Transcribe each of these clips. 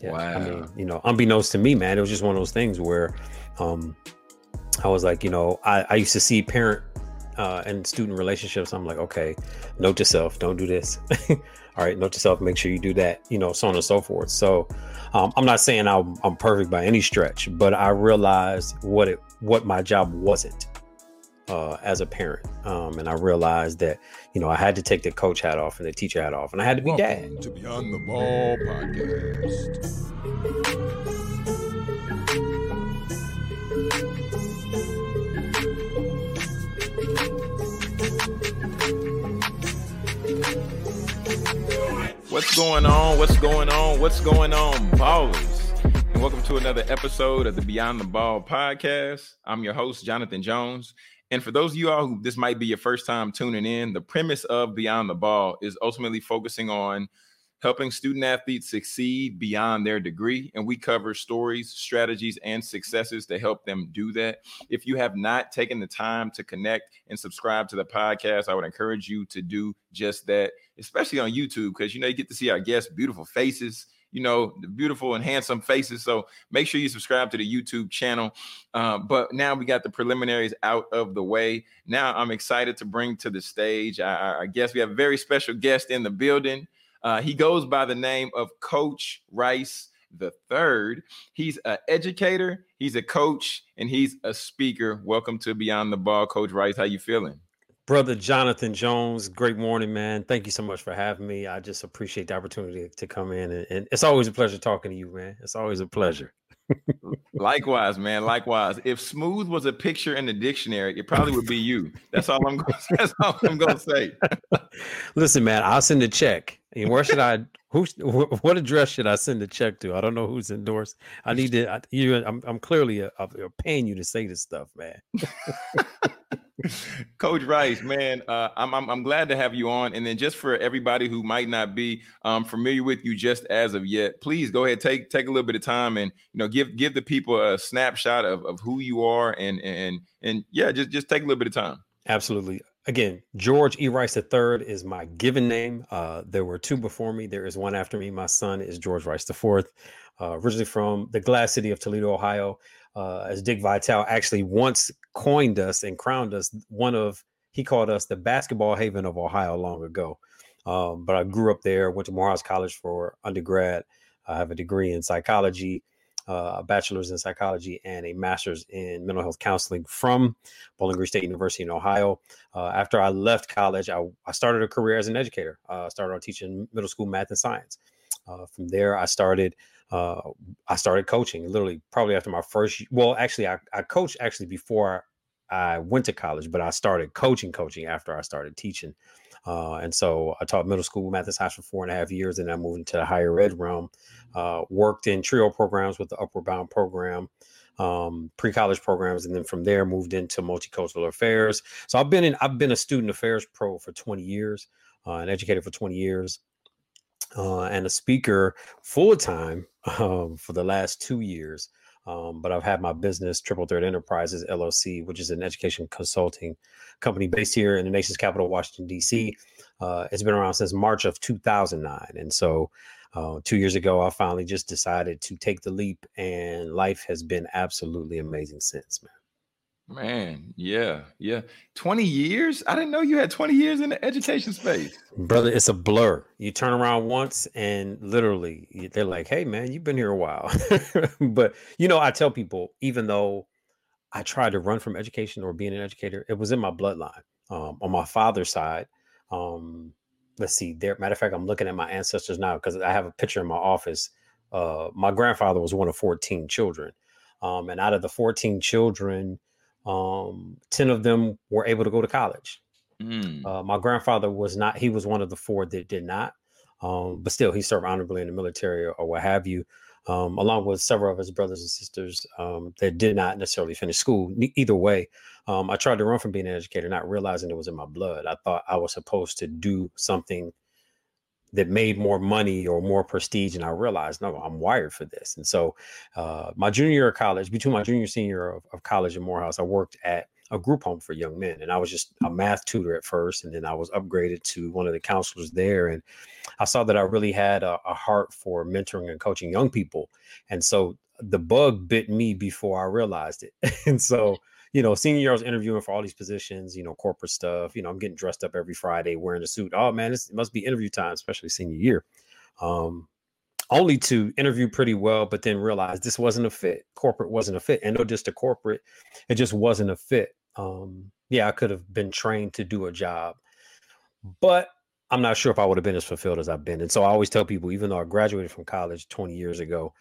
Yeah. Wow. I mean, you know, unbeknownst to me, man, it was just one of those things where um, I was like, you know, I, I used to see parent uh, and student relationships. I'm like, okay, note to self, don't do this. All right, note to self, make sure you do that, you know, so on and so forth. So um, I'm not saying I'm, I'm perfect by any stretch, but I realized what it what my job wasn't uh, as a parent. Um, and I realized that, you know, I had to take the coach hat off and the teacher hat off, and I had to be Welcome dad. To Beyond the Ball podcast. What's going on? What's going on? What's going on, ballers? And welcome to another episode of the Beyond the Ball podcast. I'm your host, Jonathan Jones. And for those of you all who this might be your first time tuning in, the premise of Beyond the Ball is ultimately focusing on helping student athletes succeed beyond their degree. And we cover stories, strategies, and successes to help them do that. If you have not taken the time to connect and subscribe to the podcast, I would encourage you to do just that, especially on YouTube, because you know you get to see our guests' beautiful faces you know, the beautiful and handsome faces. So make sure you subscribe to the YouTube channel. Uh, but now we got the preliminaries out of the way. Now I'm excited to bring to the stage. I, I guess we have a very special guest in the building. Uh, he goes by the name of Coach Rice the third. He's an educator, he's a coach, and he's a speaker. Welcome to Beyond the Ball, Coach Rice. How you feeling? Brother Jonathan Jones, great morning, man. Thank you so much for having me. I just appreciate the opportunity to come in, and, and it's always a pleasure talking to you, man. It's always a pleasure. Likewise, man. Likewise. If smooth was a picture in the dictionary, it probably would be you. That's all I'm going. That's all I'm going to say. Listen, man. I'll send a check. And where should I? Who? What address should I send the check to? I don't know who's endorsed. I need to. I, you. I'm. I'm clearly a, a, a paying you to say this stuff, man. Coach Rice, man, uh, I'm, I'm, I'm glad to have you on. And then just for everybody who might not be um, familiar with you just as of yet, please go ahead take take a little bit of time and you know give give the people a snapshot of, of who you are and and and yeah, just just take a little bit of time. Absolutely. Again, George E. Rice III is my given name. Uh, there were two before me. There is one after me. My son is George Rice IV, uh, originally from the glass city of Toledo, Ohio uh, as Dick Vitale actually once coined us and crowned us one of he called us the basketball haven of Ohio long ago. Um, but I grew up there, went to Morehouse College for undergrad. I have a degree in psychology, uh, a bachelor's in psychology, and a master's in mental health counseling from Bowling Green State University in Ohio. Uh, after I left college, I, I, started a career as an educator. Uh, I started on teaching middle school math and science. Uh, from there, I started uh, I started coaching literally probably after my first. Well, actually, I, I coached actually before I went to college, but I started coaching coaching after I started teaching. Uh, and so I taught middle school math and science for four and a half years, and then I moved into the higher ed realm. Uh, worked in trio programs with the Upward Bound program, um, pre-college programs, and then from there moved into multicultural affairs. So I've been in I've been a student affairs pro for 20 years, uh, an educator for 20 years uh, and a speaker full time um, for the last two years. Um, but I've had my business, Triple Threat Enterprises LLC, which is an education consulting company based here in the nation's capital, Washington, D.C. Uh, it's been around since March of 2009. And so uh, two years ago, I finally just decided to take the leap, and life has been absolutely amazing since, man. Man, yeah, yeah. 20 years? I didn't know you had 20 years in the education space. Brother, it's a blur. You turn around once and literally they're like, hey, man, you've been here a while. but, you know, I tell people, even though I tried to run from education or being an educator, it was in my bloodline. Um, on my father's side, um, let's see, there, matter of fact, I'm looking at my ancestors now because I have a picture in my office. Uh, my grandfather was one of 14 children. Um, and out of the 14 children, um, 10 of them were able to go to college. Mm. Uh, my grandfather was not, he was one of the four that did not. Um, but still, he served honorably in the military or, or what have you, um, along with several of his brothers and sisters um, that did not necessarily finish school. either way, um, I tried to run from being an educator, not realizing it was in my blood. I thought I was supposed to do something that made more money or more prestige and i realized no i'm wired for this and so uh, my junior year of college between my junior senior of, of college in morehouse i worked at a group home for young men. And I was just a math tutor at first, and then I was upgraded to one of the counselors there. And I saw that I really had a, a heart for mentoring and coaching young people. And so the bug bit me before I realized it. and so, you know, senior year I was interviewing for all these positions, you know, corporate stuff. You know, I'm getting dressed up every Friday wearing a suit. Oh man, it must be interview time, especially senior year. Um, only to interview pretty well, but then realize this wasn't a fit. Corporate wasn't a fit. And no just a corporate, it just wasn't a fit. Um, yeah, I could have been trained to do a job, but I'm not sure if I would have been as fulfilled as I've been. And so I always tell people, even though I graduated from college 20 years ago,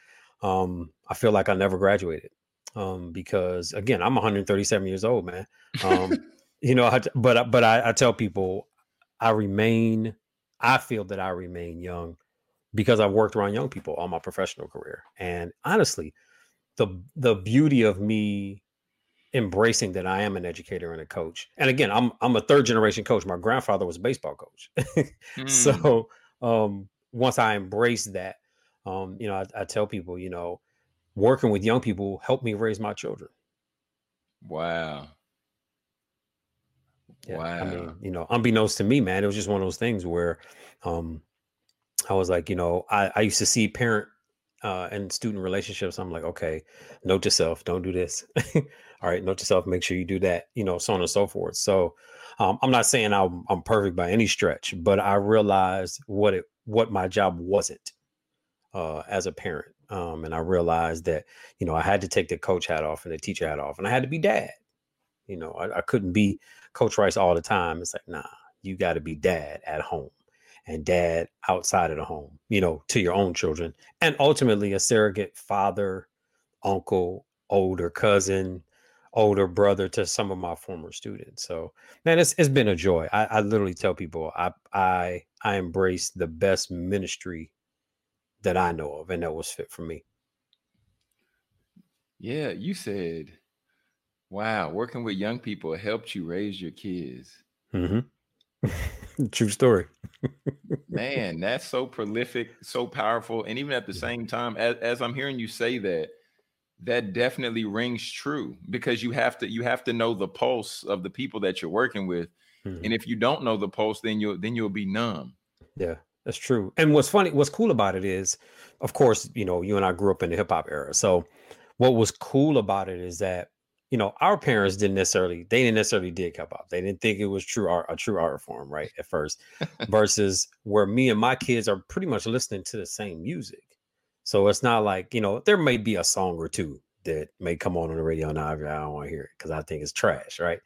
um, I feel like I never graduated. Um, because again, I'm 137 years old, man. Um, you know, I, but but I, I tell people I remain, I feel that I remain young because I've worked around young people all my professional career. And honestly, the the beauty of me embracing that I am an educator and a coach. And again, I'm I'm a third generation coach. My grandfather was a baseball coach. mm. So um, once I embrace that, um, you know, I, I, tell people, you know, working with young people helped me raise my children. Wow. Yeah, wow. I mean, you know, unbeknownst to me, man, it was just one of those things where um, I was like, you know, I, I used to see parent uh, and student relationships. I'm like, okay, note to self, don't do this. All right, note to self, make sure you do that, you know, so on and so forth. So um, I'm not saying I'm, I'm perfect by any stretch, but I realized what it what my job wasn't uh, as a parent. Um, and I realized that, you know, I had to take the coach hat off and the teacher hat off, and I had to be dad. You know, I, I couldn't be Coach Rice all the time. It's like, nah, you got to be dad at home and dad outside of the home, you know, to your own children, and ultimately a surrogate father, uncle, older cousin, older brother to some of my former students. So, man, it's it's been a joy. I, I literally tell people I I I embrace the best ministry that I know of, and that was fit for me. Yeah, you said, "Wow, working with young people helped you raise your kids." Mm-hmm. True story. Man, that's so prolific, so powerful. And even at the same time, as, as I'm hearing you say that, that definitely rings true because you have to you have to know the pulse of the people that you're working with. Mm-hmm. And if you don't know the pulse, then you'll then you'll be numb. Yeah, that's true. And what's funny, what's cool about it is, of course, you know, you and I grew up in the hip hop era. So what was cool about it is that you know, our parents didn't necessarily they didn't necessarily dig hip hop. They didn't think it was true art, a true art form, right? At first, versus where me and my kids are pretty much listening to the same music. So it's not like you know there may be a song or two that may come on on the radio now. I don't want to hear it because I think it's trash, right?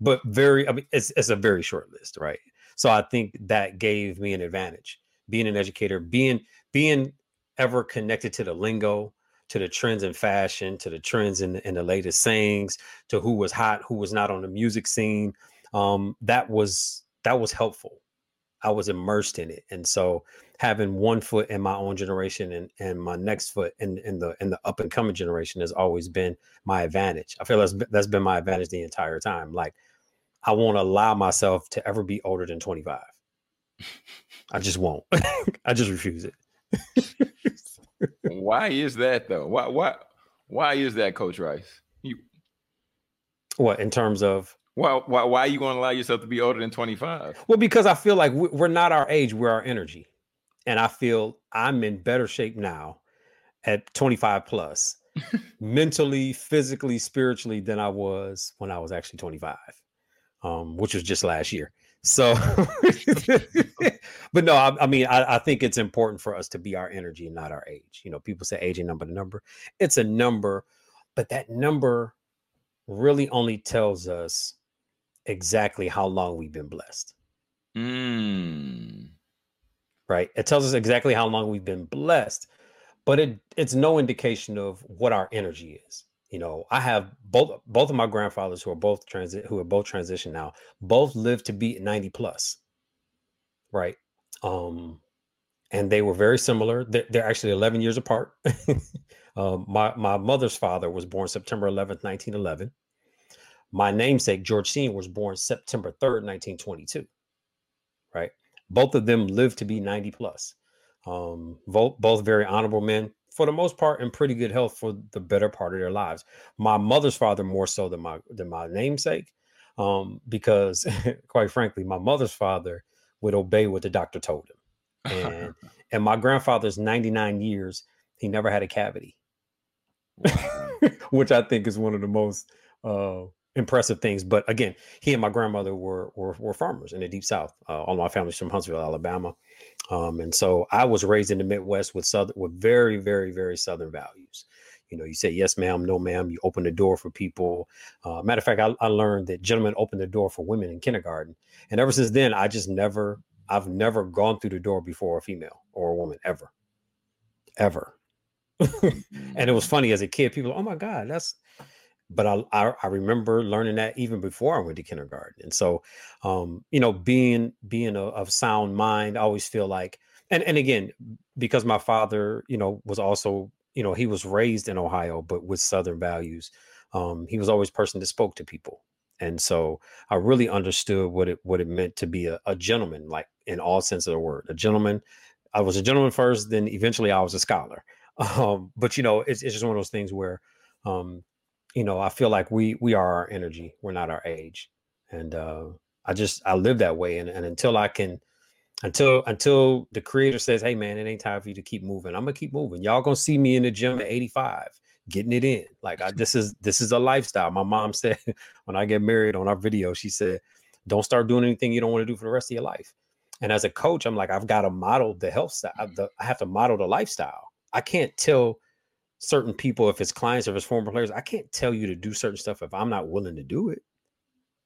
But very, I mean, it's it's a very short list, right? So I think that gave me an advantage being an educator, being being ever connected to the lingo, to the trends in fashion, to the trends in, in the latest sayings, to who was hot, who was not on the music scene. Um, that was that was helpful. I was immersed in it, and so having one foot in my own generation and, and my next foot in, in the in the up and coming generation has always been my advantage. I feel that's that's been my advantage the entire time. Like I won't allow myself to ever be older than 25. I just won't. I just refuse it. why is that though? Why why why is that, Coach Rice? You what in terms of why why why are you going to allow yourself to be older than 25? Well, because I feel like we're not our age, we're our energy. And I feel I'm in better shape now at 25 plus, mentally, physically, spiritually than I was when I was actually 25, um, which was just last year. So, but no, I, I mean, I, I, think it's important for us to be our energy not our age. You know, people say age and number to number. It's a number, but that number really only tells us exactly how long we've been blessed. Mm. Right. It tells us exactly how long we've been blessed, but it it's no indication of what our energy is you know i have both both of my grandfathers who are both transit who are both transition now both lived to be 90 plus right? Um and they were very similar. They're, they're actually 11 years apart. Um my my mother's father was born september 11th 1911 my namesake george senior was born september 3rd 1922 right? Both of them lived to be 90 plus. Um both both very honorable men for the most part in pretty good health for the better part of their lives. My mother's father more so than my than my namesake, um, because quite frankly, my mother's father would obey what the doctor told him. And and my grandfather's 99 years, he never had a cavity. Which I think is one of the most uh, impressive things. But again, he and my grandmother were were, were farmers in the deep south. Uh, all my family's from Huntsville, Alabama. Um, and so I was raised in the Midwest with southern with very, very, very southern values. You know, you say yes, ma'am, no, ma'am. You open the door for people. Uh, matter of fact, I, I learned that gentlemen open the door for women in kindergarten, and ever since then, I just never, I've never gone through the door before a female or a woman ever, ever. and it was funny as a kid. People, oh my god, that's. But I, I, I remember learning that even before I went to kindergarten, and so, um, you know, being being a, of sound mind, I always feel like, and and again, because my father, you know, was also you know, he was raised in Ohio, but with Southern values. Um, he was always person that spoke to people. And so I really understood what it what it meant to be a, a gentleman, like in all sense of the word. A gentleman. I was a gentleman first, then eventually I was a scholar. Um, but you know, it's, it's just one of those things where um, you know, I feel like we we are our energy, we're not our age. And uh I just I live that way. And, and until I can until until the creator says, "Hey, man, it ain't time for you to keep moving." I'm gonna keep moving. Y'all gonna see me in the gym at 85, getting it in. Like I, this is this is a lifestyle. My mom said when I get married on our video, she said, "Don't start doing anything you don't want to do for the rest of your life." And as a coach, I'm like, I've got to model the health style. I have to model the lifestyle. I can't tell certain people if it's clients or if it's former players. I can't tell you to do certain stuff if I'm not willing to do it.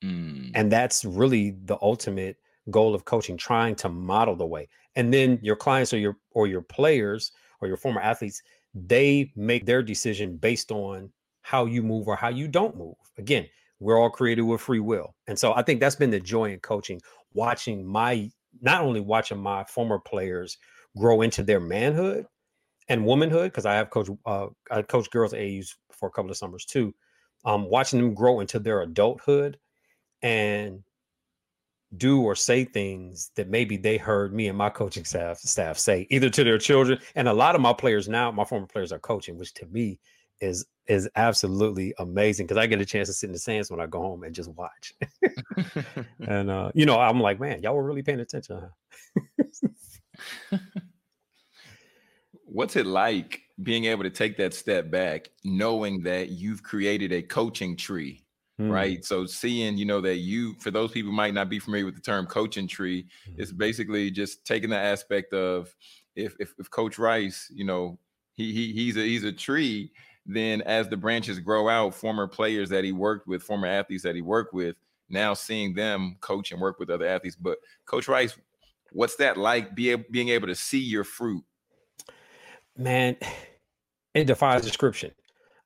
Mm. And that's really the ultimate goal of coaching trying to model the way and then your clients or your or your players or your former athletes they make their decision based on how you move or how you don't move again we're all created with free will and so i think that's been the joy in coaching watching my not only watching my former players grow into their manhood and womanhood because i have coached uh, i coached girls AAUs for a couple of summers too um, watching them grow into their adulthood and do or say things that maybe they heard me and my coaching staff staff say either to their children and a lot of my players now my former players are coaching which to me is is absolutely amazing because I get a chance to sit in the sands when I go home and just watch. and uh, you know, I'm like, man, y'all were really paying attention. Huh? What's it like being able to take that step back, knowing that you've created a coaching tree Mm. Right. So seeing, you know, that you, for those people might not be familiar with the term coaching tree, mm. it's basically just taking the aspect of if, if, if Coach Rice, you know, he, he he's a he's a tree, then as the branches grow out, former players that he worked with, former athletes that he worked with, now seeing them coach and work with other athletes. But Coach Rice, what's that like? Be being able to see your fruit. Man, it defies description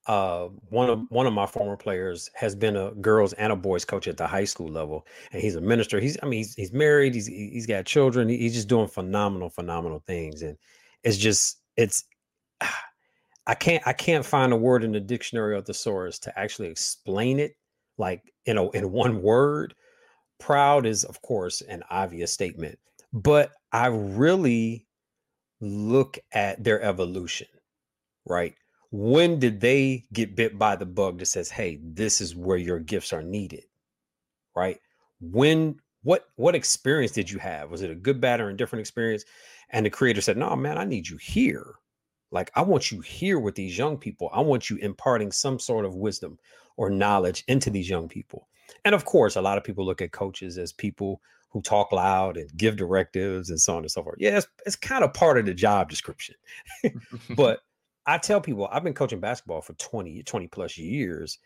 uh, one of one of my former players has been a girls and a boys coach at the high school level, and he's a minister. He's I mean he's he's married. He's he's got children. He's just doing phenomenal phenomenal things, and it's just it's. I can't I can't find a word in the dictionary or thesaurus to actually explain it like you know in one word. Proud is of course an obvious statement, but I really look at their evolution, right? when did they get bit by the bug that says hey this is where your gifts are needed right? When what what experience did you have? Was it a good bad or indifferent experience? And the creator said no man i need you here. Like i want you here with these young people. I want you imparting some sort of wisdom or knowledge into these young people. And of course a lot of people look at coaches as people who talk loud and give directives and so on and so forth yeah it's, it's kind of part of the job description but I tell people I've been coaching basketball for 20, 20 plus years,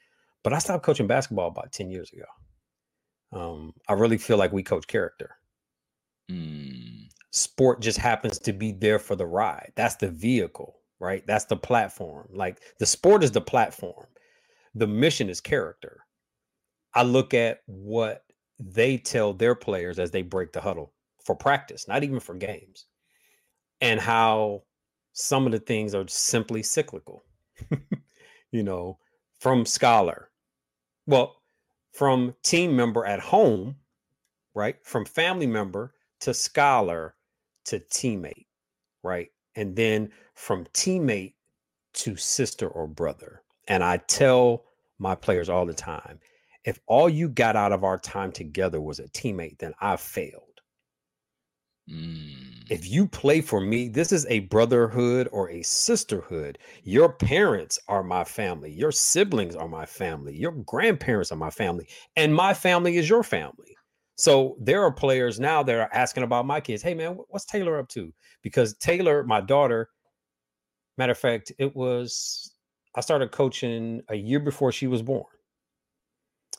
but I stopped coaching basketball about 10 years ago. Um, I really feel like we coach character. Mm. Sport just happens to be there for the ride. That's the vehicle, right? That's the platform. Like the sport is the platform. The mission is character. I look at what they tell their players as they break the huddle for practice, not even for games, and how some of the things are simply cyclical. you know, from scholar, well, from team member at home, right? From family member to scholar to teammate, right? And then from teammate to sister or brother. And I tell my players all the time if all you got out of our time together was a teammate, then I failed. Mm. If you play for me, this is a brotherhood or a sisterhood. Your parents are my family. Your siblings are my family. Your grandparents are my family. And my family is your family. So there are players now that are asking about my kids. Hey, man, what's Taylor up to? Because Taylor, my daughter, matter of fact, it was, I started coaching a year before she was born.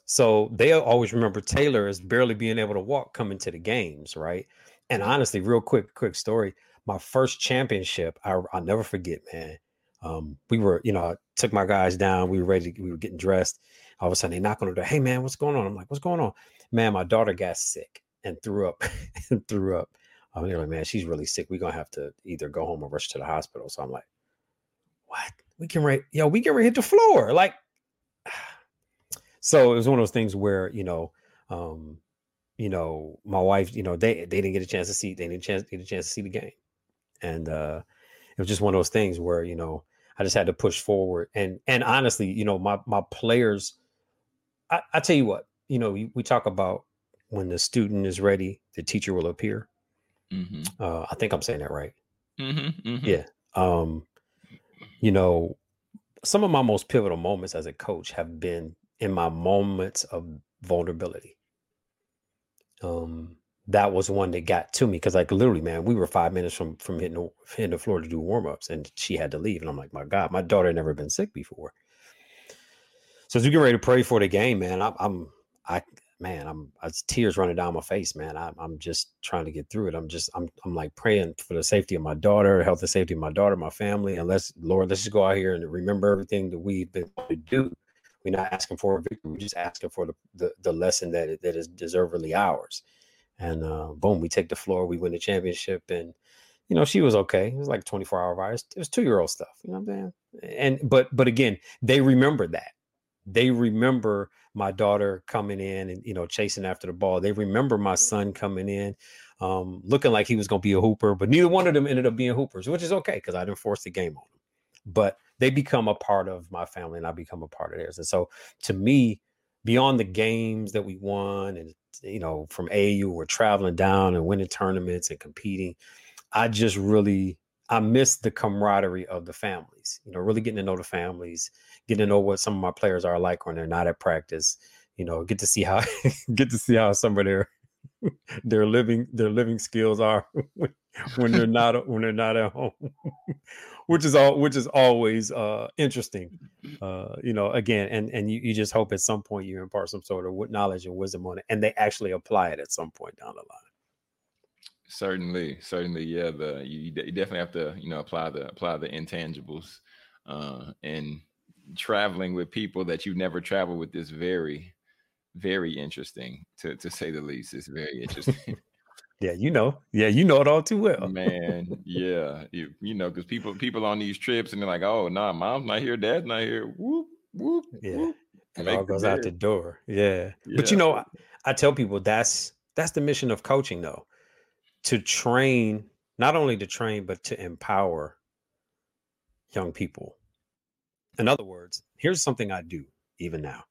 So they always remember Taylor as barely being able to walk coming to the games, right? And honestly, real quick, quick story. My first championship, I, I'll never forget, man. Um, we were, you know, I took my guys down. We were ready. To, we were getting dressed. All of a sudden, they knock on the door. Hey, man, what's going on? I'm like, what's going on? Man, my daughter got sick and threw up and threw up. I'm like, man, she's really sick. We're gonna have to either go home or rush to the hospital. So I'm like, what? We can rate, yo, we can hit the floor. Like, so it was one of those things where, you know, um, you know, my wife, you know, they they didn't get a chance to see, they didn't chance get a chance to see the game, and uh, it was just one of those things where you know I just had to push forward, and and honestly, you know, my my players, I, I tell you what, you know, we, we, talk about when the student is ready, the teacher will appear. Mm-hmm. Uh, I think I'm saying that right. Mm-hmm, mm-hmm. Yeah. Um, you know, some of my most pivotal moments as a coach have been in my moments of vulnerability um, that was one that got to me because like literally, man, we were five minutes from from hitting the, hitting the floor to do warm ups, and she had to leave, and I'm like, my God, my daughter never been sick before. So as we get ready to pray for the game, man, I'm, I'm I man, I'm it's tears running down my face, man. I'm, I'm just trying to get through it. I'm just I'm I'm like praying for the safety of my daughter, health and safety of my daughter, my family, and let's Lord, let's just go out here and remember everything that we've been to do. We're not asking for a victory. We're just asking for the, the, the lesson that, that is deservedly ours. And uh, boom, we take the floor. We win the championship. And, you know, she was okay. It was like 24 hour virus. It was two year old stuff. You know what I'm saying? And, but, but again, they remember that. They remember my daughter coming in and, you know, chasing after the ball. They remember my son coming in, um, looking like he was going to be a hooper, but neither one of them ended up being hoopers, which is okay because I didn't force the game on them. But they become a part of my family and I become a part of theirs. And so to me, beyond the games that we won and you know, from AAU, we're traveling down and winning tournaments and competing. I just really I miss the camaraderie of the families, you know, really getting to know the families, getting to know what some of my players are like when they're not at practice, you know, get to see how get to see how some of their their living their living skills are when they're not when they're not at home which is all which is always uh interesting uh you know again and and you, you just hope at some point you impart some sort of knowledge and wisdom on it and they actually apply it at some point down the line. Certainly certainly yeah the you, you definitely have to you know apply the apply the intangibles uh and traveling with people that you've never traveled with is very very interesting to to say the least. It's very interesting Yeah, you know. Yeah, you know it all too well. Man, yeah. You, you know, because people people on these trips and they're like, oh no, nah, mom's not here, dad's not here. Whoop, whoop, yeah. Whoop. It all goes out the door. Yeah. yeah. But you know, I, I tell people that's that's the mission of coaching though. To train, not only to train, but to empower young people. In other words, here's something I do even now.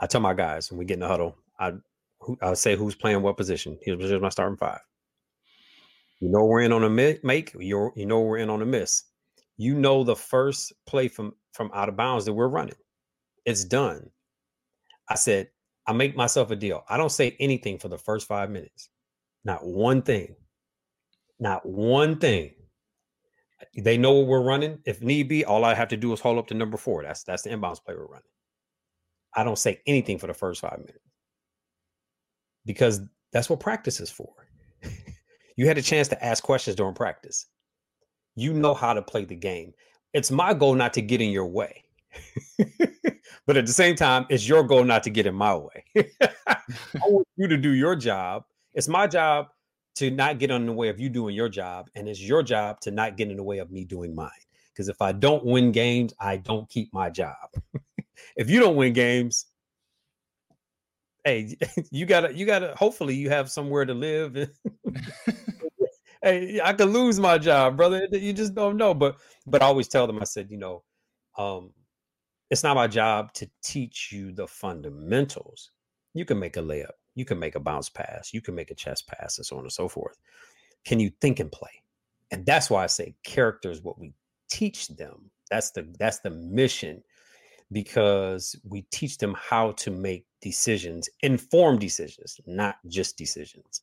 I tell my guys when we get in the huddle, I who, I'll say who's playing what position. Here's my starting five. You know we're in on a make. You you know we're in on a miss. You know the first play from from out of bounds that we're running. It's done. I said I make myself a deal. I don't say anything for the first five minutes. Not one thing. Not one thing. They know what we're running. If need be, all I have to do is hold up to number four. That's that's the inbounds play we're running. I don't say anything for the first five minutes because that's what practice is for. you had a chance to ask questions during practice. You know how to play the game. It's my goal not to get in your way. but at the same time, it's your goal not to get in my way. I want you to do your job. It's my job to not get in the way of you doing your job. And it's your job to not get in the way of me doing mine. Because if I don't win games, I don't keep my job. if you don't win games, hey, you gotta, you gotta. Hopefully, you have somewhere to live. hey, I could lose my job, brother. You just don't know. But, but I always tell them. I said, you know, um, it's not my job to teach you the fundamentals. You can make a layup, you can make a bounce pass, you can make a chest pass, and so on and so forth. Can you think and play? And that's why I say character is what we teach them. That's the that's the mission because we teach them how to make decisions, informed decisions, not just decisions.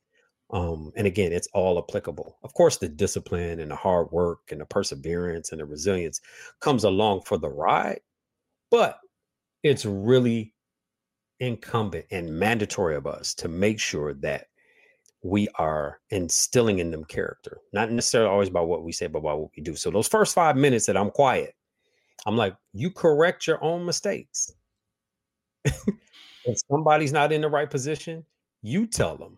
Um, and again, it's all applicable. Of course, the discipline and the hard work and the perseverance and the resilience comes along for the ride, but it's really incumbent and mandatory of us to make sure that we are instilling in them character, not necessarily always by what we say, but by what we do. So those first five minutes that I'm quiet, I'm like, you correct your own mistakes. if somebody's not in the right position, you tell them.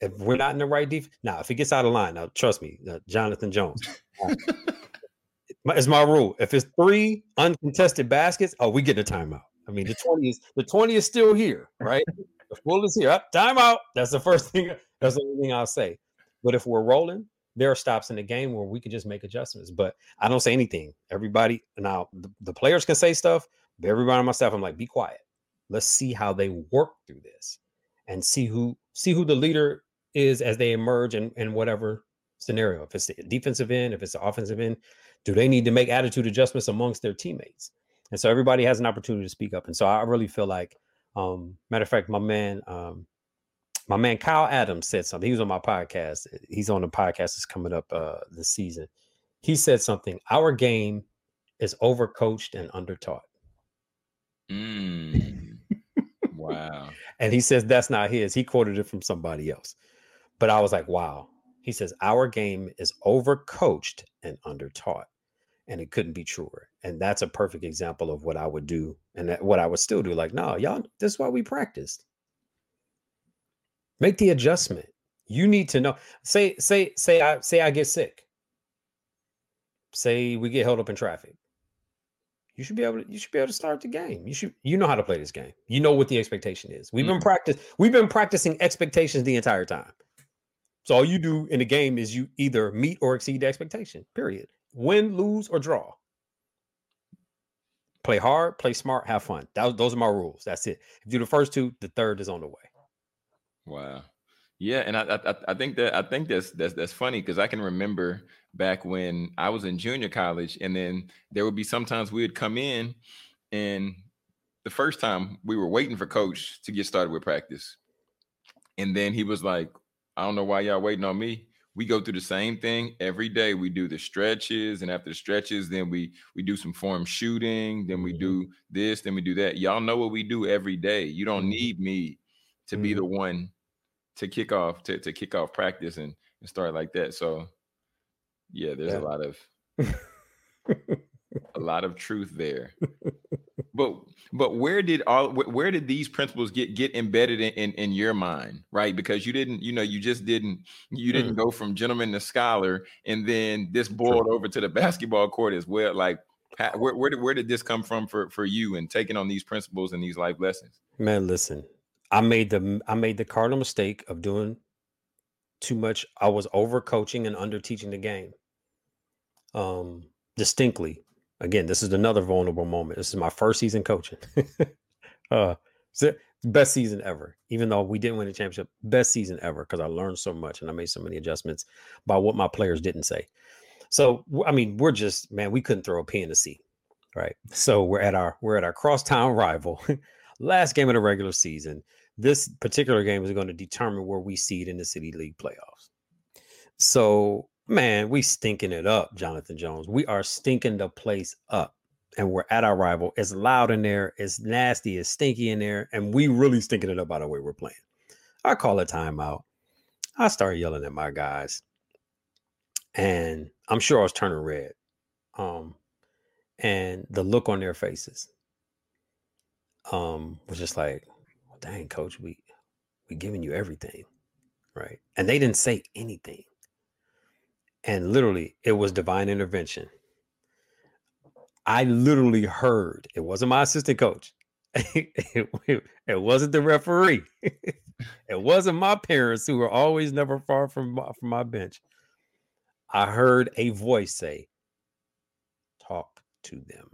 If we're not in the right defense, now if it gets out of line, now trust me, uh, Jonathan Jones. Uh, it's my rule. If it's three uncontested baskets, oh, we get a timeout. I mean, the 20 is the 20 is still here, right? The full is here. Up, timeout. That's the first thing. That's the only thing I'll say. But if we're rolling, there are stops in the game where we can just make adjustments. But I don't say anything. Everybody now, the, the players can say stuff, but everybody my staff, I'm like, be quiet. Let's see how they work through this and see who see who the leader is as they emerge in, in whatever scenario. If it's the defensive end, if it's the offensive end, do they need to make attitude adjustments amongst their teammates? And so everybody has an opportunity to speak up. And so I really feel like um, matter of fact, my man, um, my man Kyle Adams said something. He was on my podcast. He's on the podcast that's coming up uh, this season. He said something. Our game is overcoached and undertaught. Mm. wow. and he says that's not his. He quoted it from somebody else. But I was like, wow. He says our game is overcoached and undertaught and it couldn't be truer. And that's a perfect example of what I would do and that, what I would still do. Like, no, y'all, this is why we practiced. Make the adjustment. You need to know. Say, say, say, I say I get sick. Say we get held up in traffic. You should be able to. You should be able to start the game. You should. You know how to play this game. You know what the expectation is. We've mm-hmm. been practice. We've been practicing expectations the entire time. So all you do in the game is you either meet or exceed the expectation. Period win, lose, or draw. Play hard, play smart, have fun. That, those are my rules. That's it. If you do the first two, the third is on the way. Wow. Yeah, and I, I, I think that I think that's that's that's funny because I can remember back when I was in junior college, and then there would be sometimes we would come in, and the first time we were waiting for coach to get started with practice, and then he was like, "I don't know why y'all waiting on me we go through the same thing every day. We do the stretches, and after the stretches, then we we do some form shooting. Then we mm-hmm. do this. Then we do that. Y'all know what we do every day. You don't mm-hmm. need me to mm-hmm. be the one to kick off to, to kick off practice and, and start like that. So yeah, there's yeah. a lot of a lot of truth there. but but where did all where did these principles get get embedded in, in, in your mind right because you didn't you know you just didn't you didn't mm. go from gentleman to scholar and then this boiled over to the basketball court as well like where, where did where did this come from for for you and taking on these principles and these life lessons man listen i made the i made the cardinal mistake of doing too much i was over coaching and under teaching the game um distinctly again, this is another vulnerable moment. This is my first season coaching. uh, best season ever. Even though we didn't win a championship, best season ever because I learned so much and I made so many adjustments by what my players didn't say. So I mean, we're just man, we couldn't throw a pin in the seat, right? So we're at our we're at our crosstown rival, last game of the regular season. This particular game is going to determine where we seed in the city league playoffs. So Man, we stinking it up, Jonathan Jones. We are stinking the place up. And we're at our rival. It's loud in there, it's nasty, it's stinky in there, and we really stinking it up by the way we're playing. I call a timeout. I start yelling at my guys. And I'm sure I was turning red. Um, and the look on their faces um was just like, dang, coach, we we giving you everything. Right. And they didn't say anything. And literally, it was divine intervention. I literally heard it wasn't my assistant coach. it, it, wasn't the referee. it wasn't my parents who were always never far from my, from my bench. I heard a voice say, "Talk to them."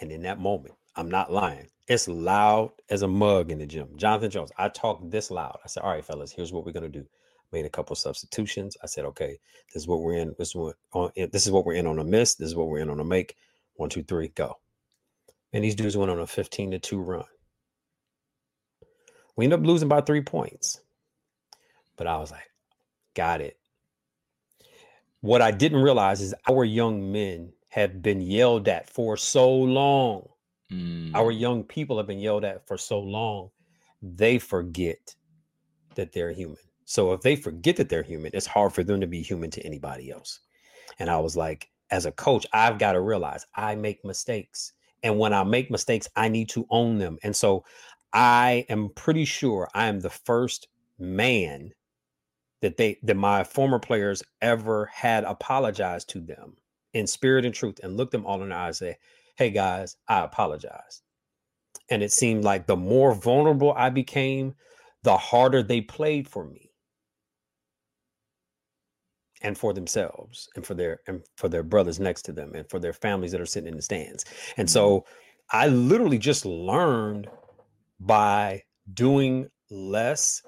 And in that moment, I'm not lying. It's loud as a mug in the gym. Jonathan Jones, I talked this loud. I said, All right, fellas, here's what we're gonna do. Made a couple substitutions. I said, okay, this is what we're in. This is what this is what we're in on a miss. This is what we're in on a make. One, two, three, go. And these dudes went on a 15 to 2 run. We ended up losing by three points. But I was like, got it. What I didn't realize is our young men have been yelled at for so long. Mm. Our young people have been yelled at for so long, they forget that they're human. So if they forget that they're human, it's hard for them to be human to anybody else. And I was like, as a coach, I've got to realize I make mistakes. And when I make mistakes, I need to own them. And so I am pretty sure I am the first man that they that my former players ever had apologized to them in spirit and truth and looked them all in the eyes and say, Hey guys, I apologize. And it seemed like the more vulnerable I became, the harder they played for me and for themselves and for their and for their brothers next to them and for their families that are sitting in the stands. And mm-hmm. so I literally just learned by doing less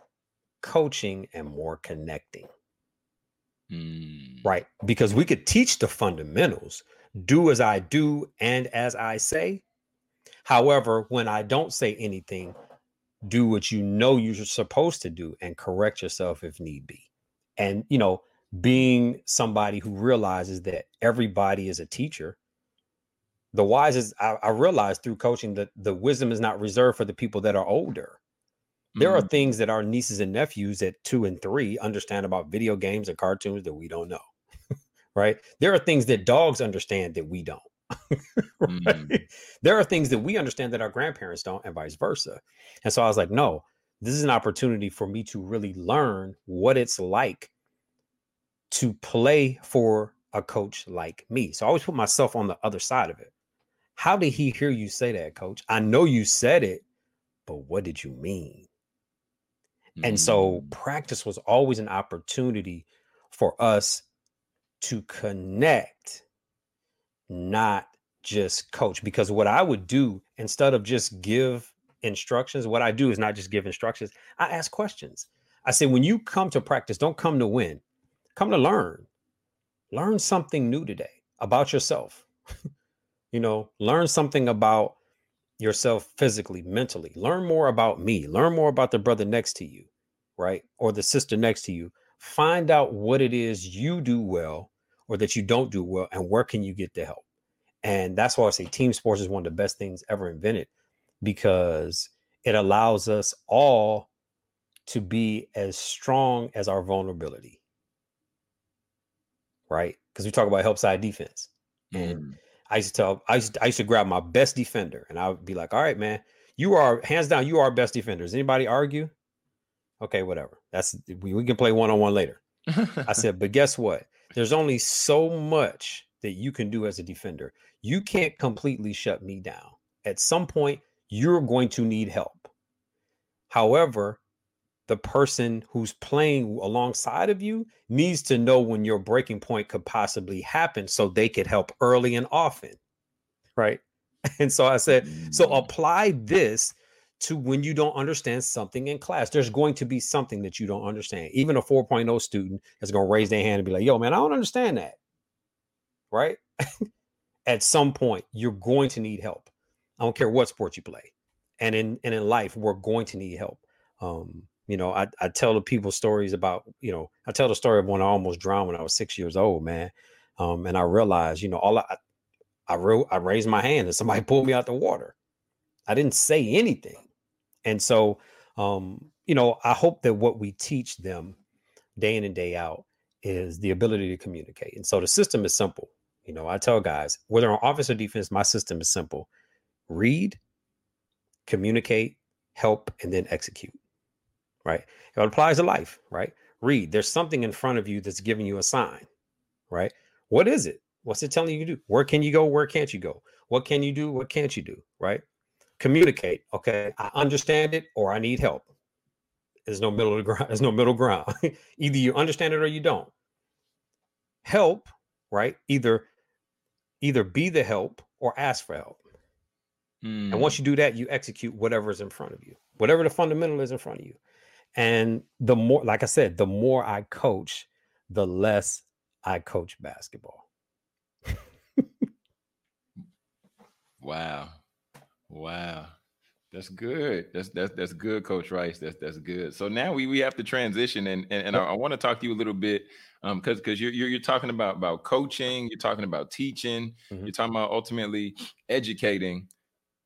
coaching and more connecting. Mm. Right? Because we could teach the fundamentals, do as I do and as I say. However, when I don't say anything, do what you know you're supposed to do and correct yourself if need be. And, you know, being somebody who realizes that everybody is a teacher the wisest I, I realized through coaching that the wisdom is not reserved for the people that are older there mm-hmm. are things that our nieces and nephews at two and three understand about video games and cartoons that we don't know right there are things that dogs understand that we don't right? mm. there are things that we understand that our grandparents don't and vice versa and so i was like no this is an opportunity for me to really learn what it's like to play for a coach like me. So I always put myself on the other side of it. How did he hear you say that, coach? I know you said it, but what did you mean? Mm-hmm. And so mm. practice was always an opportunity for us to connect, not just coach. Because what I would do instead of just give instructions, what I do is not just give instructions, I ask questions. I say, when you come to practice, don't come to win come to learn. Learn something new today about yourself. you know, learn something about yourself physically, mentally. Learn more about me. Learn more about the brother next to you, right? Or the sister next to you. Find out what it is you do well or that you don't do well and where can you get the help. And that's why I say team sports is one of the best things ever invented because it allows us all to be as strong as our vulnerability right? Because we talk about help side defense. And mm. I used to tell I used to, I used to grab my best defender and I would be like, all right, man, you are hands down, you are best defender. Does anybody argue? Okay, whatever. That's we, we can play one-on-one later. I said, but guess what? There's only so much that you can do as a defender. You can't completely shut me down. At some point, you're going to need help. However, the person who's playing alongside of you needs to know when your breaking point could possibly happen so they could help early and often. Right. And so I said, so mm. apply this to when you don't understand something in class. There's going to be something that you don't understand. Even a 4.0 student is going to raise their hand and be like, yo, man, I don't understand that. Right. At some point, you're going to need help. I don't care what sport you play. And in and in life, we're going to need help. Um, you know, I, I tell the people stories about, you know, I tell the story of when I almost drowned when I was six years old, man. Um, and I realized, you know, all I, I wrote, I raised my hand and somebody pulled me out the water. I didn't say anything. And so, um, you know, I hope that what we teach them day in and day out is the ability to communicate. And so the system is simple. You know, I tell guys, whether on offense or defense, my system is simple read, communicate, help, and then execute right? It applies to life, right? Read. There's something in front of you that's giving you a sign, right? What is it? What's it telling you to do? Where can you go? Where can't you go? What can you do? What can't you do? Right? Communicate. Okay, I understand it or I need help. There's no middle the ground. There's no middle ground. Either you understand it or you don't. Help, right? Either either be the help or ask for help. Mm. And once you do that, you execute whatever is in front of you, whatever the fundamental is in front of you. And the more, like I said, the more I coach, the less I coach basketball. wow. Wow. That's good. That's that's that's good, Coach Rice. That's that's good. So now we we have to transition, and and, and I, I want to talk to you a little bit, um, because because you're, you're you're talking about about coaching, you're talking about teaching, mm-hmm. you're talking about ultimately educating.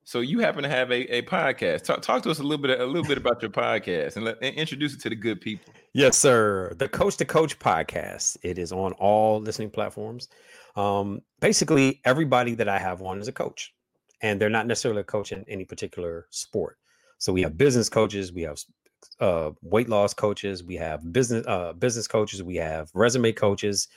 So you happen to have a, a podcast. Talk, talk to us a little bit a little bit about your podcast and, let, and introduce it to the good people. Yes, sir. The Coach to Coach podcast. It is on all listening platforms. Um, basically, everybody that I have on is a coach and they're not necessarily a coach in any particular sport. So we have business coaches, we have uh, weight loss coaches, we have business uh, business coaches, we have resume coaches,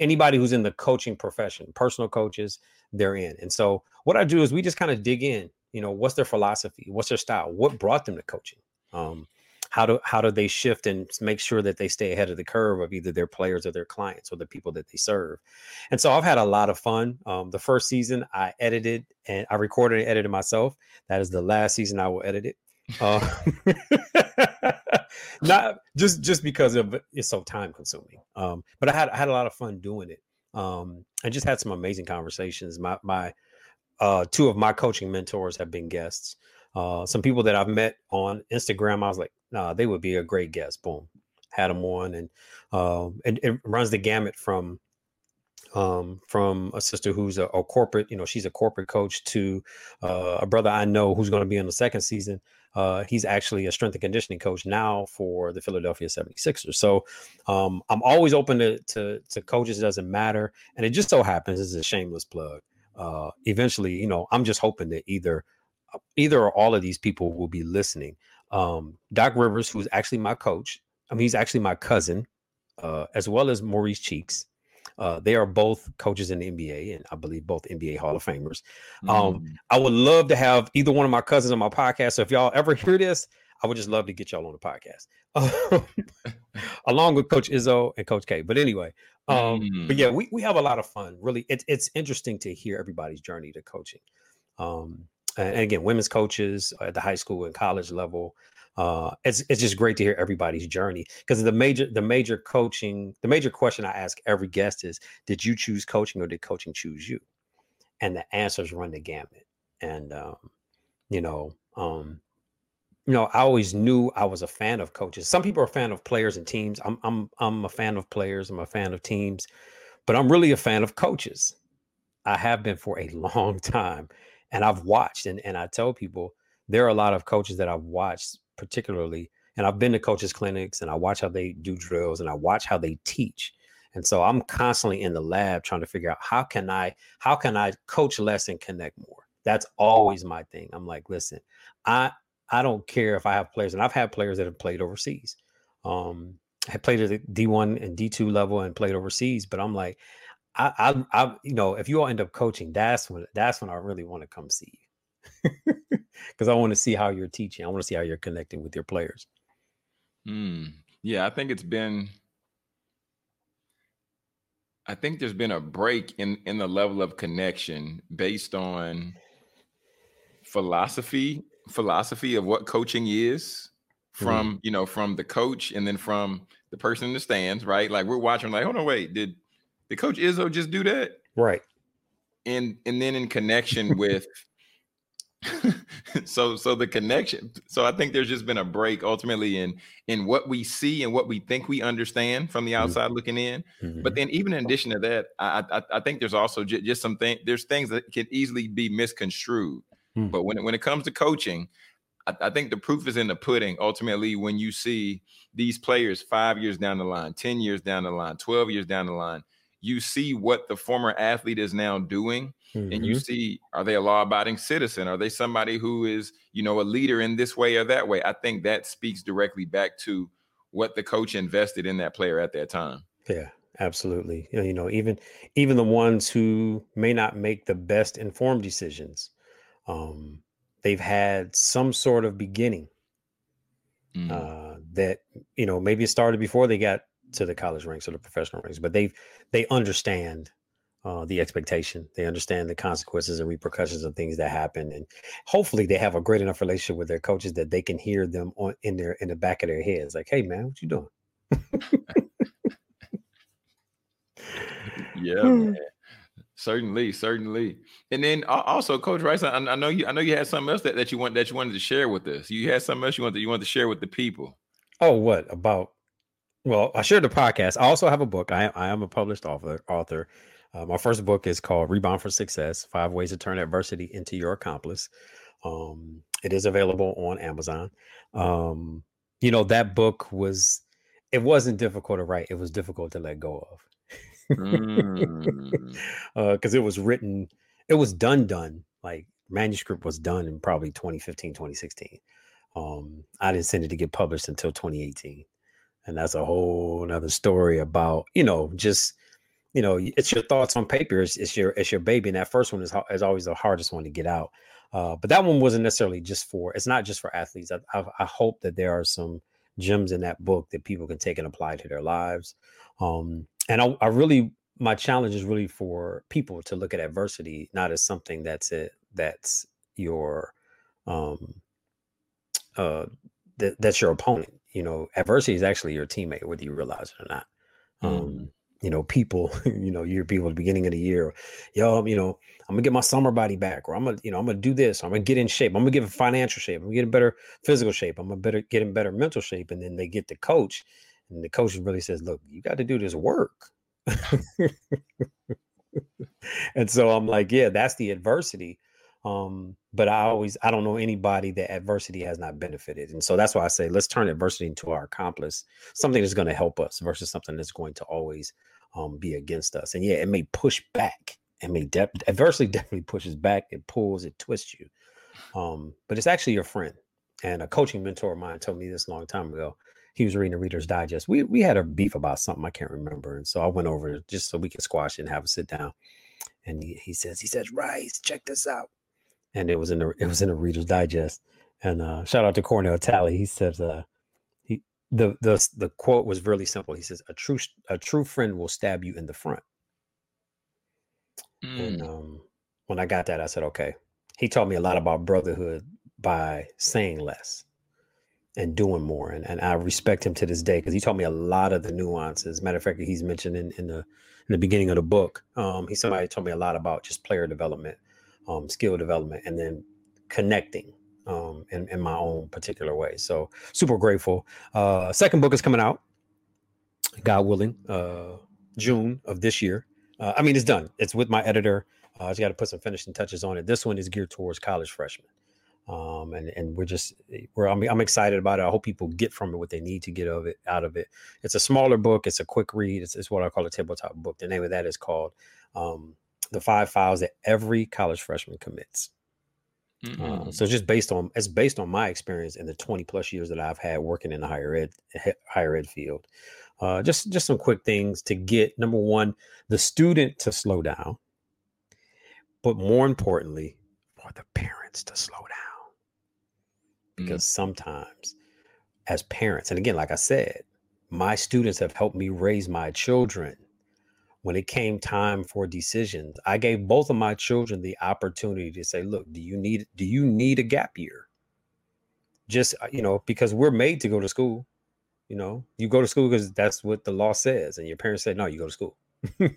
anybody who's in the coaching profession, personal coaches, they're in. And so what I do is we just kind of dig in. You know, what's their philosophy? What's their style? What brought them to coaching? Um, how do how do they shift and make sure that they stay ahead of the curve of either their players or their clients or the people that they serve. And so i've had a lot of fun um, the first season i edited and i recorded and edited myself. That is the last season i will edit it. Uh, not just just because of it's so time consuming um, but i had I had a lot of fun doing it um, i just had some amazing conversations. My my uh, two of my coaching mentors have been guests. Uh, some people that I've met on Instagram, I was like, nah, they would be a great guest. Boom, had them on, and um, and it runs the gamut from um, from a sister who's a, a, corporate, you know, she's a corporate coach to uh, a brother I know who's going to be in the second season. Uh, he's actually a strength and conditioning coach now for the Philadelphia 76ers. So um, I'm always open to, to, to coaches. It doesn't matter. And it just so happens, this is a shameless plug. Uh, eventually, you know, I'm just hoping that either either or all of these people will be listening. Um, Doc Rivers, who's actually my coach, I mean, he's actually my cousin, uh, as well as Maurice Cheeks. Uh, they are both coaches in the NBA, and I believe both NBA Hall of Famers. Um, mm. I would love to have either one of my cousins on my podcast. So if y'all ever hear this, I would just love to get y'all on the podcast, along with Coach Izzo and Coach K. But anyway, um, mm. but yeah, we, we have a lot of fun. Really, it's it's interesting to hear everybody's journey to coaching. Um, and again, women's coaches at the high school and college level. Uh, it's it's just great to hear everybody's journey because the major the major coaching the major question I ask every guest is did you choose coaching or did coaching choose you? And the answers run the gamut. And um, you know, um, you know, I always knew I was a fan of coaches. Some people are a fan of players and teams. I'm I'm I'm a fan of players. I'm a fan of teams, but I'm really a fan of coaches. I have been for a long time and I've watched and, and I tell people there are a lot of coaches that I've watched particularly and I've been to coaches clinics and I watch how they do drills and I watch how they teach. And so I'm constantly in the lab trying to figure out how can I how can I coach less and connect more. That's always my thing. I'm like, listen, I I don't care if I have players and I've had players that have played overseas. Um I played at the D1 and D2 level and played overseas, but I'm like, I, I, I, you know, if you all end up coaching, that's when that's when I really want to come see you, because I want to see how you're teaching. I want to see how you're connecting with your players. Mm, yeah, I think it's been. I think there's been a break in in the level of connection based on philosophy philosophy of what coaching is from mm. you know from the coach and then from the person in the stands right like we're watching like hold on wait did did Coach Izzo just do that? Right. And and then in connection with so so the connection so i think there's just been a break ultimately in in what we see and what we think we understand from the mm-hmm. outside mm-hmm. looking in mm-hmm. but then even in addition to that i i, I think there's also j- just some things there's things that can easily be misconstrued mm-hmm. but when it, when it comes to coaching I, I think the proof is in the pudding ultimately when you see these players five years down the line 10 years down the line 12 years down the line you see what the former athlete is now doing mm-hmm. and you mm-hmm. see are they a law-abiding citizen are they somebody who is you know a leader in this way or that way i think that speaks directly back to what the coach invested in that player at that time yeah absolutely you know, you know even even the ones who may not make the best informed decisions um they've had some sort of beginning mm. uh that you know maybe it started before they got to the college ranks or the professional ranks, but they they understand uh, the expectation. They understand the consequences and repercussions of things that happen, and hopefully they have a great enough relationship with their coaches that they can hear them on in their in the back of their heads, like, "Hey, man, what you doing?" yeah, man. certainly, certainly. And then also, Coach Rice, I, I, know you. I know you had something else that, that you want that you wanted to share with us. You had something else you wanted you wanted to share with the people. Oh, what about? Well, I shared the podcast. I also have a book. I, I am a published author. Author. Uh, my first book is called Rebound for Success: Five Ways to Turn Adversity into Your Accomplice. Um, it is available on Amazon. Um, you know that book was. It wasn't difficult to write. It was difficult to let go of because mm. uh, it was written it was done done like manuscript was done in probably 2015 2016 um i didn't send it to get published until 2018 and that's a whole another story about you know just you know it's your thoughts on paper it's, it's your it's your baby and that first one is, is always the hardest one to get out. Uh, but that one wasn't necessarily just for it's not just for athletes I, I, I hope that there are some gems in that book that people can take and apply to their lives. Um, and I, I really my challenge is really for people to look at adversity not as something that's it that's your um uh that, that's your opponent you know adversity is actually your teammate whether you realize it or not mm. um you know people you know your people at the beginning of the year yo you know i'm gonna get my summer body back or i'm gonna you know i'm gonna do this i'm gonna get in shape i'm gonna get in financial shape i'm gonna get in better physical shape i'm gonna better get in better mental shape and then they get the coach and the coach really says, look, you got to do this work. and so I'm like, yeah, that's the adversity. Um, but I always I don't know anybody that adversity has not benefited. And so that's why I say let's turn adversity into our accomplice, something that's going to help us versus something that's going to always um, be against us. And yeah, it may push back. It may de- adversity definitely pushes back, it pulls, it twists you. Um, but it's actually your friend. And a coaching mentor of mine told me this a long time ago he was reading the Reader's Digest. We we had a beef about something I can't remember, and so I went over just so we could squash it and have a sit down. And he, he says he says Rice, check this out, and it was in the it was in the Reader's Digest. And uh, shout out to Cornell Talley. He says uh, he the the the quote was really simple. He says a true a true friend will stab you in the front. Mm. And um, when I got that, I said okay. He taught me a lot about brotherhood by saying less and doing more. And, and I respect him to this day because he taught me a lot of the nuances. Matter of fact, he's mentioned in, in the in the beginning of the book. Um, he somebody told me a lot about just player development, um, skill development, and then connecting um, in, in my own particular way. So super grateful. Uh, second book is coming out, God willing, uh, June of this year. Uh, I mean, it's done. It's with my editor. Uh, I just got to put some finishing touches on it. This one is geared towards college freshmen um, and and we're just we're I'm, I'm excited about it. I hope people get from it what they need to get of it out of it. It's a smaller book. It's a quick read. It's, it's what I call a tabletop book. The name of that is called um, "The Five Fouls That Every College Freshman Commits." Uh, so just based on it's based on my experience in the 20 plus years that I've had working in the higher ed higher ed field. Uh, just just some quick things to get number one the student to slow down, but more importantly, for the parents to slow down because mm. sometimes as parents and again like i said my students have helped me raise my children when it came time for decisions i gave both of my children the opportunity to say look do you need do you need a gap year just uh, you know because we're made to go to school you know you go to school because that's what the law says and your parents say no you go to school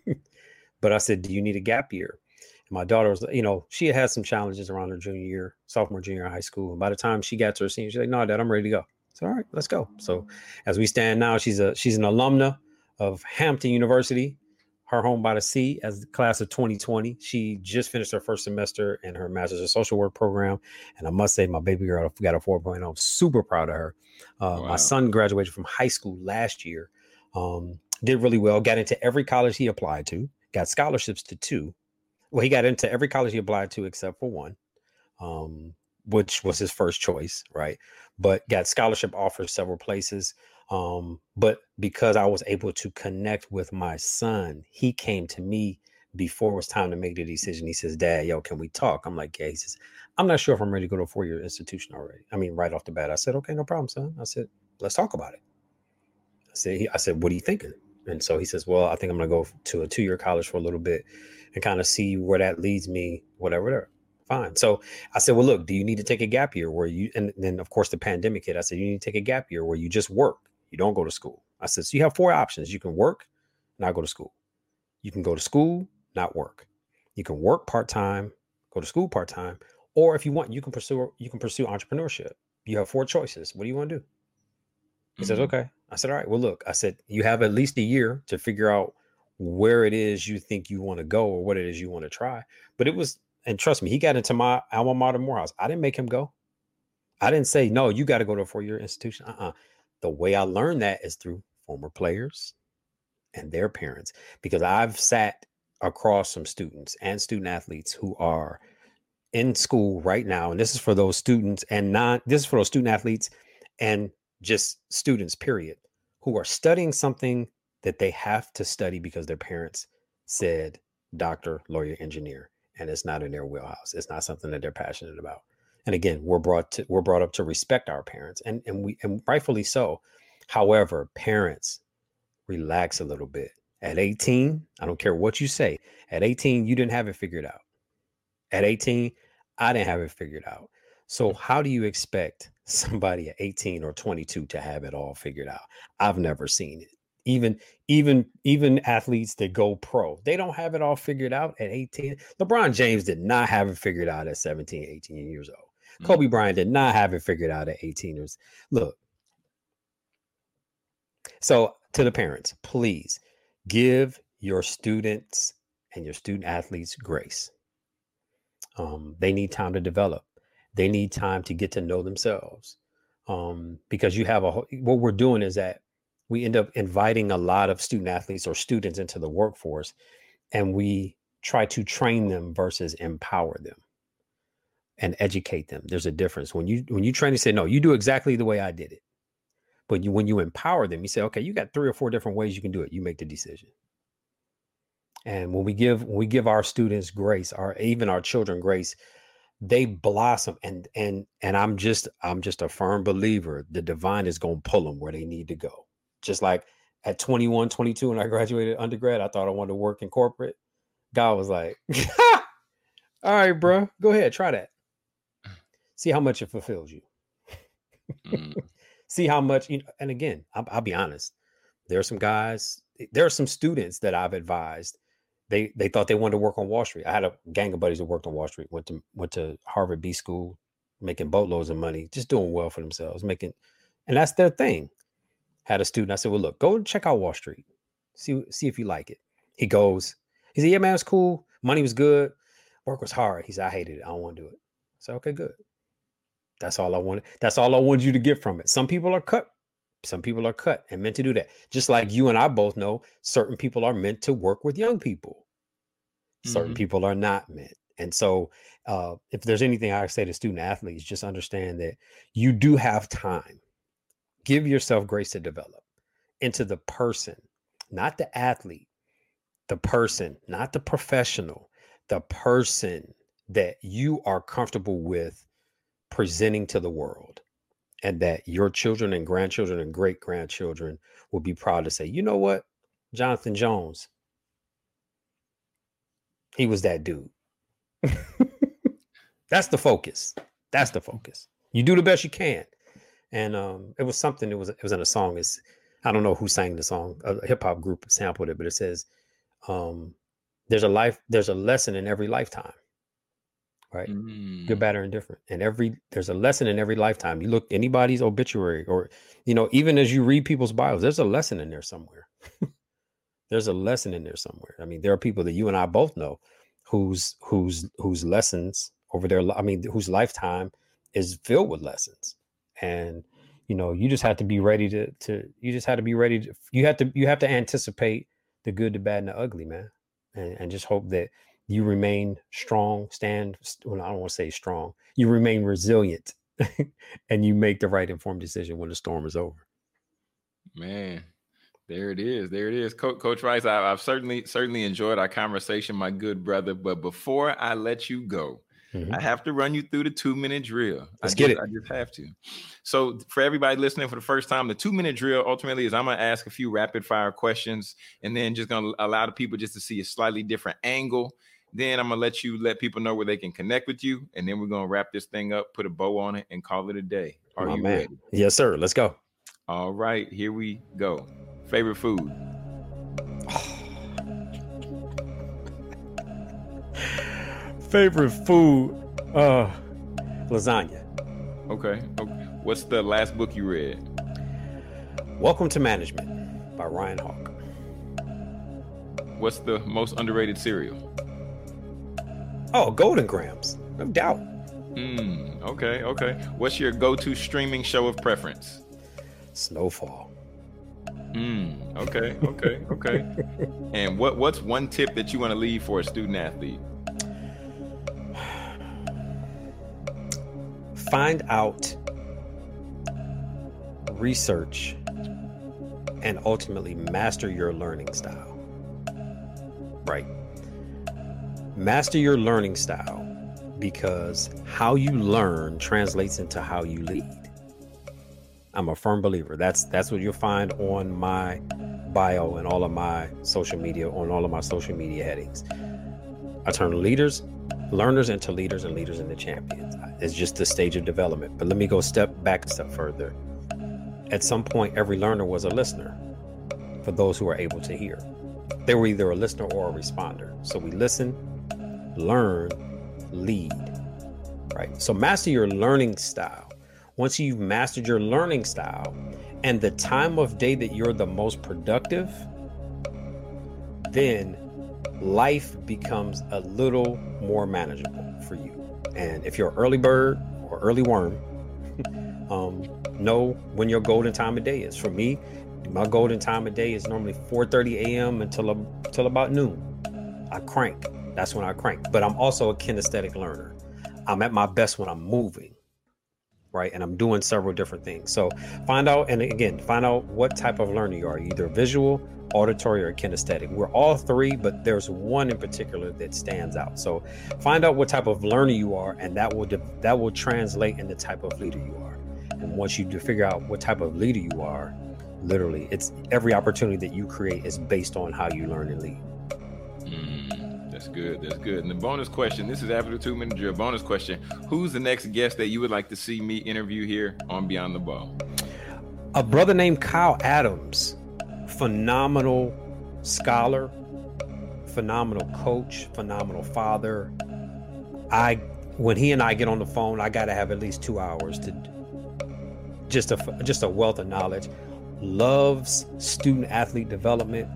but i said do you need a gap year And my daughter was, you know, she had had some challenges around her junior year, sophomore, junior high school. And by the time she got to her senior, she's like, "No, Dad, I'm ready to go." So, all right, let's go. So, as we stand now, she's a she's an alumna of Hampton University, her home by the sea, as the class of 2020. She just finished her first semester in her master's of social work program, and I must say, my baby girl got a 4.0. I'm super proud of her. Uh, wow. My son graduated from high school last year. Um, did really well. Got into every college he applied to. Got scholarships to two well, he got into every college he applied to except for one, um, which was his first choice, right? But got scholarship offers several places. Um, but because I was able to connect with my son, he came to me before it was time to make the decision. He says, Dad, yo, can we talk? I'm like, Yeah. He says, I'm not sure if I'm ready to go to a four year institution already. I mean, right off the bat, I said, Okay, no problem, son. I said, Let's talk about it. I said, I said, What are you thinking? And so he says, Well, I think I'm gonna go to a two-year college for a little bit and kind of see where that leads me, whatever, whatever. Fine. So I said, Well, look, do you need to take a gap year where you and then of course the pandemic hit? I said, You need to take a gap year where you just work, you don't go to school. I said, So you have four options. You can work, not go to school. You can go to school, not work. You can work part-time, go to school part-time, or if you want, you can pursue you can pursue entrepreneurship. You have four choices. What do you want to do? He mm-hmm. says, okay. I said, all right. Well, look, I said, you have at least a year to figure out where it is you think you want to go or what it is you want to try. But it was, and trust me, he got into my alma mater Morehouse. I didn't make him go. I didn't say, no, you got to go to a four year institution. Uh-uh. The way I learned that is through former players and their parents, because I've sat across some students and student athletes who are in school right now. And this is for those students and non, this is for those student athletes and just students, period, who are studying something that they have to study because their parents said doctor, lawyer, engineer, and it's not in their wheelhouse. It's not something that they're passionate about. And again, we're brought to we're brought up to respect our parents, and and we and rightfully so. However, parents relax a little bit. At 18, I don't care what you say. At 18, you didn't have it figured out. At 18, I didn't have it figured out. So how do you expect somebody at 18 or 22 to have it all figured out. I've never seen it. Even even even athletes that go pro, they don't have it all figured out at 18. LeBron James did not have it figured out at 17, 18 years old. Mm-hmm. Kobe Bryant did not have it figured out at 18 years. Look. So to the parents, please give your students and your student athletes grace. Um, they need time to develop they need time to get to know themselves um, because you have a what we're doing is that we end up inviting a lot of student athletes or students into the workforce and we try to train them versus empower them and educate them. There's a difference. When you when you train you say no you do exactly the way i did it. But you, when you empower them you say okay you got three or four different ways you can do it. You make the decision. And when we give when we give our students grace our even our children grace they blossom. And and and i'm just i'm just a firm believer the divine is to pull them where they need to go. Just like at 21 22 when i graduated undergrad i thought i wanted to work in corporate. God was like all right bro go ahead try that see how much it fulfills you mm. see how much you know, and again I'll, I'll be honest there are some guys there are some students that i've advised they they thought they wanted to work on Wall Street. I had a gang of buddies that worked on Wall Street, went to went to Harvard B school, making boatloads of money, just doing well for themselves, making and that's their thing. Had a student, I said, Well, look, go check out Wall Street. See, see if you like it. He goes, he said, Yeah, man, it's cool. Money was good. Work was hard. He said, I hated it. I don't want to do it. I said, Okay, good. That's all I wanted. That's all I wanted you to get from it. Some people are cut some people are cut and meant to do that. Just like you and I both know, certain people are meant to work with young people. Certain mm-hmm. people are not meant. And so, uh, if there's anything I say to student athletes, just understand that you do have time. Give yourself grace to develop into the person, not the athlete, the person, not the professional, the person that you are comfortable with presenting to the world and that your children and grandchildren and great grandchildren will be proud to say, you know what, Jonathan Jones, he was that dude. That's the focus. That's the focus. You do the best you can. And um, it was something. It was it was in a song. It's I don't know who sang the song. A hip hop group sampled it, but it says, um, "There's a life. There's a lesson in every lifetime." Right? Mm. Good, bad, or indifferent. And every there's a lesson in every lifetime. You look anybody's obituary, or you know, even as you read people's bios, there's a lesson in there somewhere. there's a lesson in there somewhere. I mean, there are people that you and I both know whose whose whose lessons over their I mean, whose lifetime is filled with lessons. And you know, you just have to be ready to to you just have to be ready to you have to you have to anticipate the good, the bad, and the ugly, man. And, and just hope that you remain strong, stand, well, I don't want to say strong, you remain resilient and you make the right informed decision when the storm is over. Man, there it is. There it is. Coach, Coach Rice, I, have certainly, certainly enjoyed our conversation, my good brother. But before I let you go, mm-hmm. I have to run you through the two minute drill. Let's I get just, it. I just have to. So, for everybody listening for the first time, the two minute drill ultimately is I'm going to ask a few rapid fire questions and then just going to allow the people just to see a slightly different angle. Then I'm going to let you let people know where they can connect with you. And then we're going to wrap this thing up, put a bow on it, and call it a day. Are My you man. ready? Yes, sir. Let's go. All right, here we go. Favorite food? Favorite food? Uh, lasagna. Okay. okay. What's the last book you read? Welcome to Management by Ryan Hawk. What's the most underrated cereal? Oh, Golden Grahams, no doubt. Hmm. Okay. Okay. What's your go-to streaming show of preference? Snowfall. Hmm. Okay. Okay. Okay. and what what's one tip that you want to leave for a student athlete? Find out, research, and ultimately master your learning style. Right. Master your learning style because how you learn translates into how you lead. I'm a firm believer. That's that's what you'll find on my bio and all of my social media on all of my social media headings. I turn leaders, learners into leaders and leaders into champions. It's just the stage of development. But let me go step back a step further. At some point, every learner was a listener for those who are able to hear. They were either a listener or a responder. So we listen, learn, lead. Right. So master your learning style. Once you've mastered your learning style and the time of day that you're the most productive, then life becomes a little more manageable for you. And if you're an early bird or early worm, um, know when your golden time of day is. For me, my golden time of day is normally 4:30 a.m. until until about noon. I crank. That's when I crank. But I'm also a kinesthetic learner. I'm at my best when I'm moving, right? And I'm doing several different things. So find out, and again, find out what type of learner you are, either visual, auditory, or kinesthetic. We're all three, but there's one in particular that stands out. So find out what type of learner you are, and that will that will translate in the type of leader you are. And once you figure out what type of leader you are, literally, it's every opportunity that you create is based on how you learn and lead. That's good. That's good. And the bonus question this is after the two minute drill. Bonus question Who's the next guest that you would like to see me interview here on Beyond the Ball? A brother named Kyle Adams, phenomenal scholar, phenomenal coach, phenomenal father. I, when he and I get on the phone, I got to have at least two hours to just a just a wealth of knowledge. Loves student athlete development,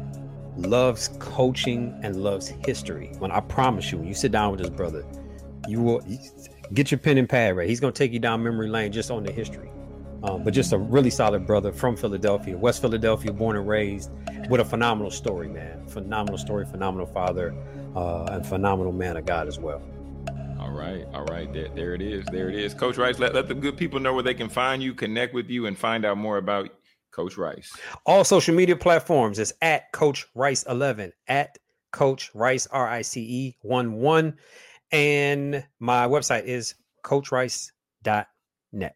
loves coaching, and loves history. When I promise you, when you sit down with this brother, you will get your pen and pad right. He's gonna take you down memory lane just on the history. Um, but just a really solid brother from Philadelphia, West Philadelphia, born and raised, with a phenomenal story, man. Phenomenal story, phenomenal father, uh, and phenomenal man of God as well. All right, all right. There, there it is. There it is. Coach Rice, let, let the good people know where they can find you, connect with you, and find out more about Coach Rice. All social media platforms is at Coach Rice 11, at Coach Rice, R I C E 1 1. And my website is coachrice.net.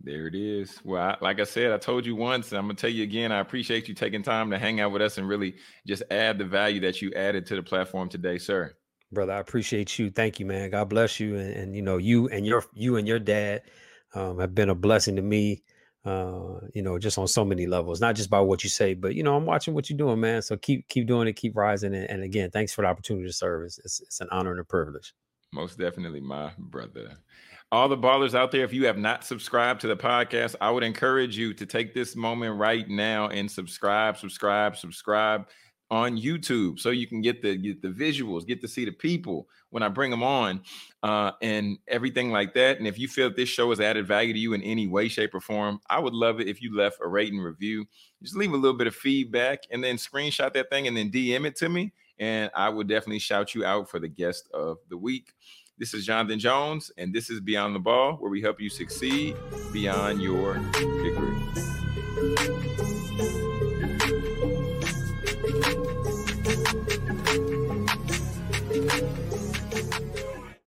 There it is. Well, I, like I said, I told you once, and I'm gonna tell you again. I appreciate you taking time to hang out with us and really just add the value that you added to the platform today, sir. Brother, I appreciate you. Thank you, man. God bless you. And, and you know, you and your you and your dad um, have been a blessing to me. Uh, you know, just on so many levels, not just by what you say, but you know, I'm watching what you're doing, man. So keep keep doing it, keep rising. And, and again, thanks for the opportunity to serve. It's, it's, it's an honor and a privilege. Most definitely, my brother. All the ballers out there, if you have not subscribed to the podcast, I would encourage you to take this moment right now and subscribe, subscribe, subscribe on YouTube so you can get the get the visuals, get to see the people when I bring them on, uh, and everything like that. And if you feel this show has added value to you in any way, shape, or form, I would love it if you left a rating review. Just leave a little bit of feedback and then screenshot that thing and then DM it to me, and I would definitely shout you out for the guest of the week. This is Jonathan Jones, and this is Beyond the Ball, where we help you succeed beyond your degree.